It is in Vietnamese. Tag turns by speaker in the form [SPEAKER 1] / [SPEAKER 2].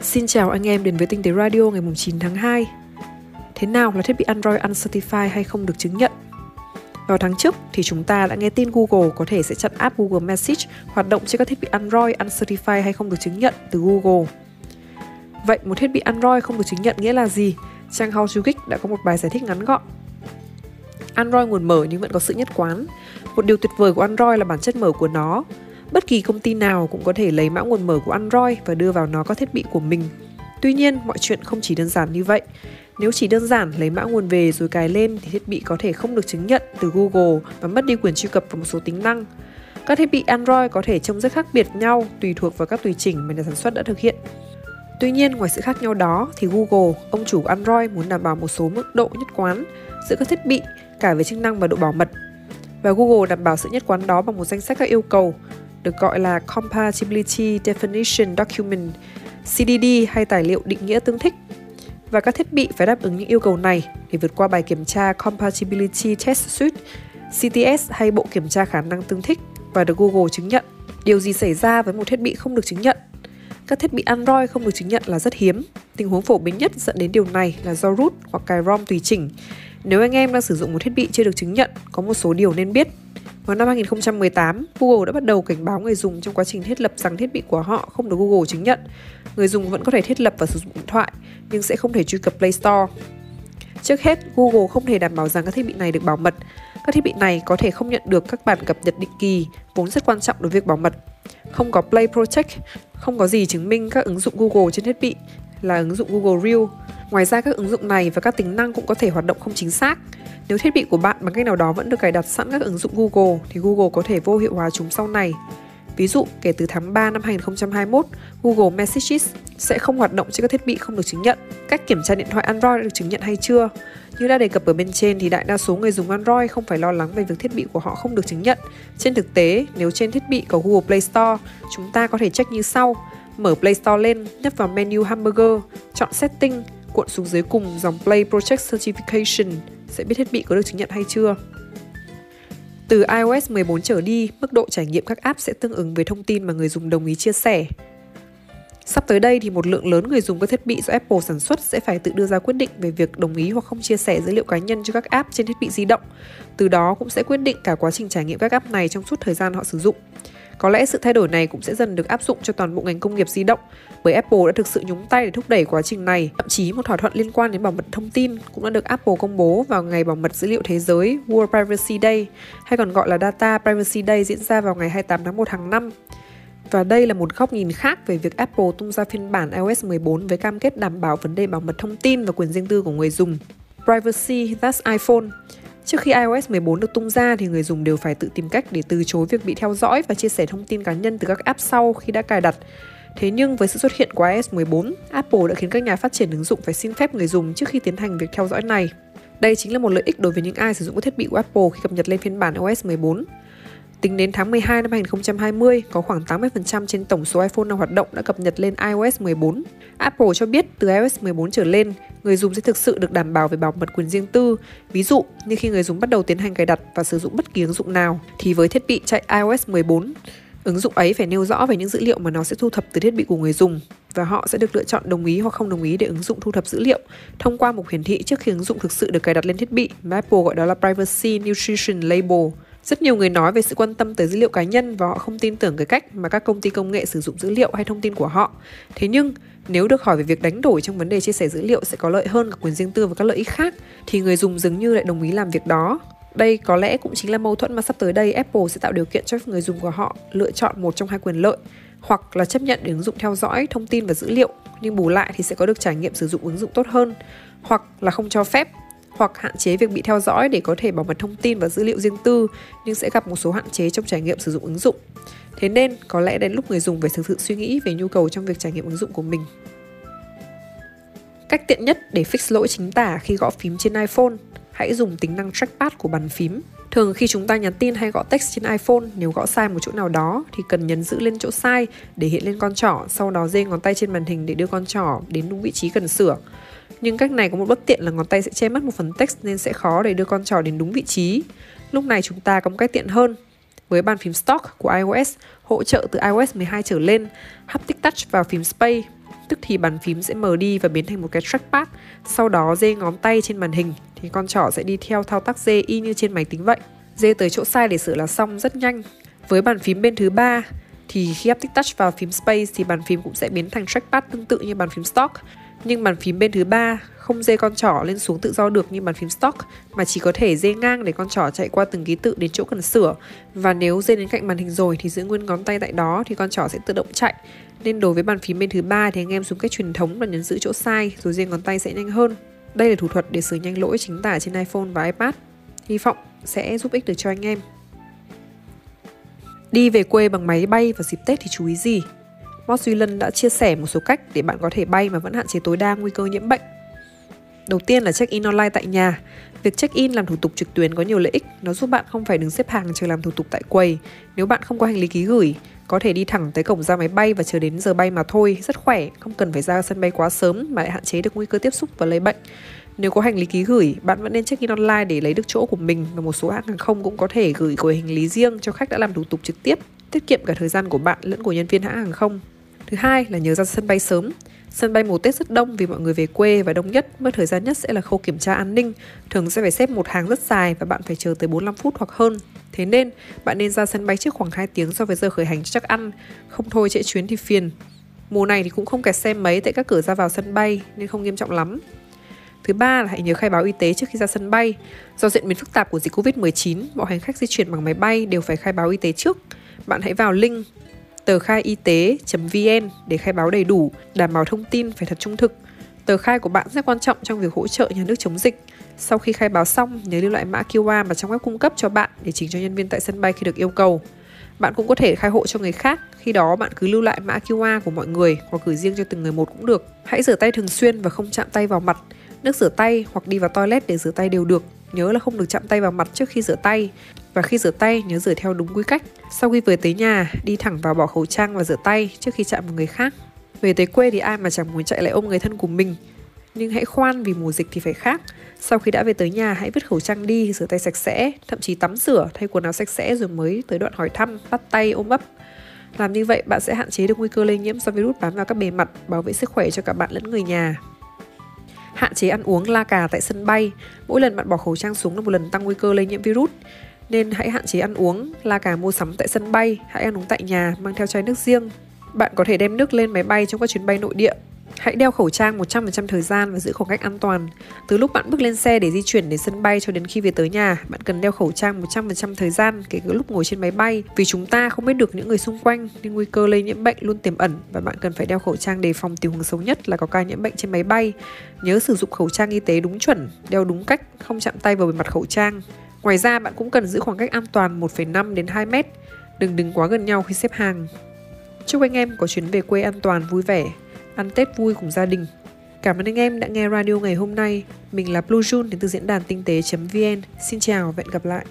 [SPEAKER 1] Xin chào anh em đến với Tinh tế Radio ngày 9 tháng 2 Thế nào là thiết bị Android Uncertified hay không được chứng nhận? Vào tháng trước thì chúng ta đã nghe tin Google có thể sẽ chặn app Google Message hoạt động trên các thiết bị Android Uncertified hay không được chứng nhận từ Google. Vậy một thiết bị Android không được chứng nhận nghĩa là gì? Trang How to Geek đã có một bài giải thích ngắn gọn. Android nguồn mở nhưng vẫn có sự nhất quán. Một điều tuyệt vời của Android là bản chất mở của nó. Bất kỳ công ty nào cũng có thể lấy mã nguồn mở của Android và đưa vào nó các thiết bị của mình. Tuy nhiên, mọi chuyện không chỉ đơn giản như vậy. Nếu chỉ đơn giản lấy mã nguồn về rồi cài lên thì thiết bị có thể không được chứng nhận từ Google và mất đi quyền truy cập vào một số tính năng. Các thiết bị Android có thể trông rất khác biệt nhau tùy thuộc vào các tùy chỉnh mà nhà sản xuất đã thực hiện. Tuy nhiên, ngoài sự khác nhau đó thì Google, ông chủ Android muốn đảm bảo một số mức độ nhất quán giữa các thiết bị cả về chức năng và độ bảo mật. Và Google đảm bảo sự nhất quán đó bằng một danh sách các yêu cầu được gọi là Compatibility Definition Document, CDD hay tài liệu định nghĩa tương thích. Và các thiết bị phải đáp ứng những yêu cầu này để vượt qua bài kiểm tra Compatibility Test Suite, CTS hay bộ kiểm tra khả năng tương thích và được Google chứng nhận. Điều gì xảy ra với một thiết bị không được chứng nhận? Các thiết bị Android không được chứng nhận là rất hiếm. Tình huống phổ biến nhất dẫn đến điều này là do root hoặc cài ROM tùy chỉnh. Nếu anh em đang sử dụng một thiết bị chưa được chứng nhận, có một số điều nên biết. Vào năm 2018, Google đã bắt đầu cảnh báo người dùng trong quá trình thiết lập rằng thiết bị của họ không được Google chứng nhận. Người dùng vẫn có thể thiết lập và sử dụng điện thoại, nhưng sẽ không thể truy cập Play Store. Trước hết, Google không thể đảm bảo rằng các thiết bị này được bảo mật. Các thiết bị này có thể không nhận được các bản cập nhật định kỳ, vốn rất quan trọng đối với việc bảo mật. Không có Play Protect, không có gì chứng minh các ứng dụng Google trên thiết bị là ứng dụng Google Real. Ngoài ra các ứng dụng này và các tính năng cũng có thể hoạt động không chính xác. Nếu thiết bị của bạn bằng cách nào đó vẫn được cài đặt sẵn các ứng dụng Google thì Google có thể vô hiệu hóa chúng sau này. Ví dụ, kể từ tháng 3 năm 2021, Google Messages sẽ không hoạt động trên các thiết bị không được chứng nhận. Cách kiểm tra điện thoại Android đã được chứng nhận hay chưa? Như đã đề cập ở bên trên thì đại đa số người dùng Android không phải lo lắng về việc thiết bị của họ không được chứng nhận. Trên thực tế, nếu trên thiết bị có Google Play Store, chúng ta có thể check như sau. Mở Play Store lên, nhấp vào menu Hamburger, chọn Setting, cuộn xuống dưới cùng dòng Play Project Certification sẽ biết thiết bị có được chứng nhận hay chưa. Từ iOS 14 trở đi, mức độ trải nghiệm các app sẽ tương ứng với thông tin mà người dùng đồng ý chia sẻ. Sắp tới đây thì một lượng lớn người dùng các thiết bị do Apple sản xuất sẽ phải tự đưa ra quyết định về việc đồng ý hoặc không chia sẻ dữ liệu cá nhân cho các app trên thiết bị di động. Từ đó cũng sẽ quyết định cả quá trình trải nghiệm các app này trong suốt thời gian họ sử dụng. Có lẽ sự thay đổi này cũng sẽ dần được áp dụng cho toàn bộ ngành công nghiệp di động, bởi Apple đã thực sự nhúng tay để thúc đẩy quá trình này. Thậm chí một thỏa thuận liên quan đến bảo mật thông tin cũng đã được Apple công bố vào ngày bảo mật dữ liệu thế giới World Privacy Day, hay còn gọi là Data Privacy Day diễn ra vào ngày 28 tháng 1 hàng năm. Và đây là một góc nhìn khác về việc Apple tung ra phiên bản iOS 14 với cam kết đảm bảo vấn đề bảo mật thông tin và quyền riêng tư của người dùng. Privacy, That's iPhone Trước khi iOS 14 được tung ra thì người dùng đều phải tự tìm cách để từ chối việc bị theo dõi và chia sẻ thông tin cá nhân từ các app sau khi đã cài đặt. Thế nhưng với sự xuất hiện của iOS 14, Apple đã khiến các nhà phát triển ứng dụng phải xin phép người dùng trước khi tiến hành việc theo dõi này. Đây chính là một lợi ích đối với những ai sử dụng các thiết bị của Apple khi cập nhật lên phiên bản iOS 14. Tính đến tháng 12 năm 2020, có khoảng 80% trên tổng số iPhone đang hoạt động đã cập nhật lên iOS 14. Apple cho biết từ iOS 14 trở lên, người dùng sẽ thực sự được đảm bảo về bảo mật quyền riêng tư. Ví dụ, như khi người dùng bắt đầu tiến hành cài đặt và sử dụng bất kỳ ứng dụng nào, thì với thiết bị chạy iOS 14, ứng dụng ấy phải nêu rõ về những dữ liệu mà nó sẽ thu thập từ thiết bị của người dùng và họ sẽ được lựa chọn đồng ý hoặc không đồng ý để ứng dụng thu thập dữ liệu thông qua một hiển thị trước khi ứng dụng thực sự được cài đặt lên thiết bị mà Apple gọi đó là Privacy Nutrition Label. Rất nhiều người nói về sự quan tâm tới dữ liệu cá nhân và họ không tin tưởng cái cách mà các công ty công nghệ sử dụng dữ liệu hay thông tin của họ. Thế nhưng, nếu được hỏi về việc đánh đổi trong vấn đề chia sẻ dữ liệu sẽ có lợi hơn cả quyền riêng tư và các lợi ích khác, thì người dùng dường như lại đồng ý làm việc đó. Đây có lẽ cũng chính là mâu thuẫn mà sắp tới đây Apple sẽ tạo điều kiện cho người dùng của họ lựa chọn một trong hai quyền lợi, hoặc là chấp nhận để ứng dụng theo dõi thông tin và dữ liệu, nhưng bù lại thì sẽ có được trải nghiệm sử dụng ứng dụng tốt hơn, hoặc là không cho phép hoặc hạn chế việc bị theo dõi để có thể bảo mật thông tin và dữ liệu riêng tư nhưng sẽ gặp một số hạn chế trong trải nghiệm sử dụng ứng dụng. Thế nên, có lẽ đến lúc người dùng phải thực sự suy nghĩ về nhu cầu trong việc trải nghiệm ứng dụng của mình. Cách tiện nhất để fix lỗi chính tả khi gõ phím trên iPhone, hãy dùng tính năng trackpad của bàn phím. Thường khi chúng ta nhắn tin hay gõ text trên iPhone, nếu gõ sai một chỗ nào đó thì cần nhấn giữ lên chỗ sai để hiện lên con trỏ, sau đó dê ngón tay trên màn hình để đưa con trỏ đến đúng vị trí cần sửa. Nhưng cách này có một bất tiện là ngón tay sẽ che mất một phần text nên sẽ khó để đưa con trỏ đến đúng vị trí. Lúc này chúng ta có một cách tiện hơn. Với bàn phím stock của iOS hỗ trợ từ iOS 12 trở lên, haptic touch vào phím space tức thì bàn phím sẽ mờ đi và biến thành một cái trackpad. Sau đó dê ngón tay trên màn hình thì con trỏ sẽ đi theo thao tác dê y như trên máy tính vậy. Dê tới chỗ sai để sửa là xong rất nhanh. Với bàn phím bên thứ ba thì khi áp tích touch vào phím space thì bàn phím cũng sẽ biến thành trackpad tương tự như bàn phím stock. Nhưng bàn phím bên thứ ba không dê con trỏ lên xuống tự do được như bàn phím stock, mà chỉ có thể dê ngang để con trỏ chạy qua từng ký tự đến chỗ cần sửa và nếu dê đến cạnh màn hình rồi thì giữ nguyên ngón tay tại đó thì con trỏ sẽ tự động chạy nên đối với bàn phím bên thứ ba thì anh em dùng cách truyền thống là nhấn giữ chỗ sai rồi dê ngón tay sẽ nhanh hơn đây là thủ thuật để sửa nhanh lỗi chính tả trên iPhone và iPad hy vọng sẽ giúp ích được cho anh em Đi về quê bằng máy bay vào dịp Tết thì chú ý gì? Moss Duy Lân đã chia sẻ một số cách để bạn có thể bay mà vẫn hạn chế tối đa nguy cơ nhiễm bệnh. Đầu tiên là check-in online tại nhà. Việc check-in làm thủ tục trực tuyến có nhiều lợi ích, nó giúp bạn không phải đứng xếp hàng chờ làm thủ tục tại quầy. Nếu bạn không có hành lý ký gửi, có thể đi thẳng tới cổng ra máy bay và chờ đến giờ bay mà thôi, rất khỏe, không cần phải ra sân bay quá sớm mà lại hạn chế được nguy cơ tiếp xúc và lây bệnh. Nếu có hành lý ký gửi, bạn vẫn nên check-in online để lấy được chỗ của mình và một số hãng hàng không cũng có thể gửi quầy hành lý riêng cho khách đã làm thủ tục trực tiếp, tiết kiệm cả thời gian của bạn lẫn của nhân viên hãng hàng không. Thứ hai là nhớ ra sân bay sớm. Sân bay mùa Tết rất đông vì mọi người về quê và đông nhất, mất thời gian nhất sẽ là khâu kiểm tra an ninh. Thường sẽ phải xếp một hàng rất dài và bạn phải chờ tới 45 phút hoặc hơn. Thế nên, bạn nên ra sân bay trước khoảng 2 tiếng so với giờ khởi hành chắc ăn. Không thôi trễ chuyến thì phiền. Mùa này thì cũng không kẹt xe mấy tại các cửa ra vào sân bay nên không nghiêm trọng lắm. Thứ ba là hãy nhớ khai báo y tế trước khi ra sân bay. Do diễn biến phức tạp của dịch Covid-19, mọi hành khách di chuyển bằng máy bay đều phải khai báo y tế trước. Bạn hãy vào link tờ khai y tế.vn để khai báo đầy đủ, đảm bảo thông tin phải thật trung thực. Tờ khai của bạn rất quan trọng trong việc hỗ trợ nhà nước chống dịch. Sau khi khai báo xong, nhớ lưu lại mã QR mà trong web cung cấp cho bạn để chỉnh cho nhân viên tại sân bay khi được yêu cầu. Bạn cũng có thể khai hộ cho người khác, khi đó bạn cứ lưu lại mã QR của mọi người hoặc gửi riêng cho từng người một cũng được. Hãy rửa tay thường xuyên và không chạm tay vào mặt nước rửa tay hoặc đi vào toilet để rửa tay đều được. Nhớ là không được chạm tay vào mặt trước khi rửa tay và khi rửa tay nhớ rửa theo đúng quy cách. Sau khi về tới nhà, đi thẳng vào bỏ khẩu trang và rửa tay trước khi chạm vào người khác. Về tới quê thì ai mà chẳng muốn chạy lại ôm người thân của mình. Nhưng hãy khoan vì mùa dịch thì phải khác. Sau khi đã về tới nhà, hãy vứt khẩu trang đi, rửa tay sạch sẽ, thậm chí tắm rửa, thay quần áo sạch sẽ rồi mới tới đoạn hỏi thăm, bắt tay, ôm ấp. Làm như vậy, bạn sẽ hạn chế được nguy cơ lây nhiễm do virus bám vào các bề mặt, bảo vệ sức khỏe cho cả bạn lẫn người nhà. Hạn chế ăn uống la cà tại sân bay. Mỗi lần bạn bỏ khẩu trang xuống là một lần tăng nguy cơ lây nhiễm virus. Nên hãy hạn chế ăn uống, la cà mua sắm tại sân bay, hãy ăn uống tại nhà, mang theo chai nước riêng. Bạn có thể đem nước lên máy bay trong các chuyến bay nội địa. Hãy đeo khẩu trang 100% thời gian và giữ khoảng cách an toàn. Từ lúc bạn bước lên xe để di chuyển đến sân bay cho đến khi về tới nhà, bạn cần đeo khẩu trang 100% thời gian kể cả lúc ngồi trên máy bay vì chúng ta không biết được những người xung quanh nên nguy cơ lây nhiễm bệnh luôn tiềm ẩn và bạn cần phải đeo khẩu trang đề phòng tình huống xấu nhất là có ca nhiễm bệnh trên máy bay. Nhớ sử dụng khẩu trang y tế đúng chuẩn, đeo đúng cách, không chạm tay vào bề mặt khẩu trang. Ngoài ra bạn cũng cần giữ khoảng cách an toàn 1,5 đến 2 mét. Đừng đứng quá gần nhau khi xếp hàng. Chúc anh em có chuyến về quê an toàn vui vẻ ăn Tết vui cùng gia đình. Cảm ơn anh em đã nghe radio ngày hôm nay. Mình là Blue Jun đến từ diễn đàn tinh tế.vn. Xin chào và hẹn gặp lại.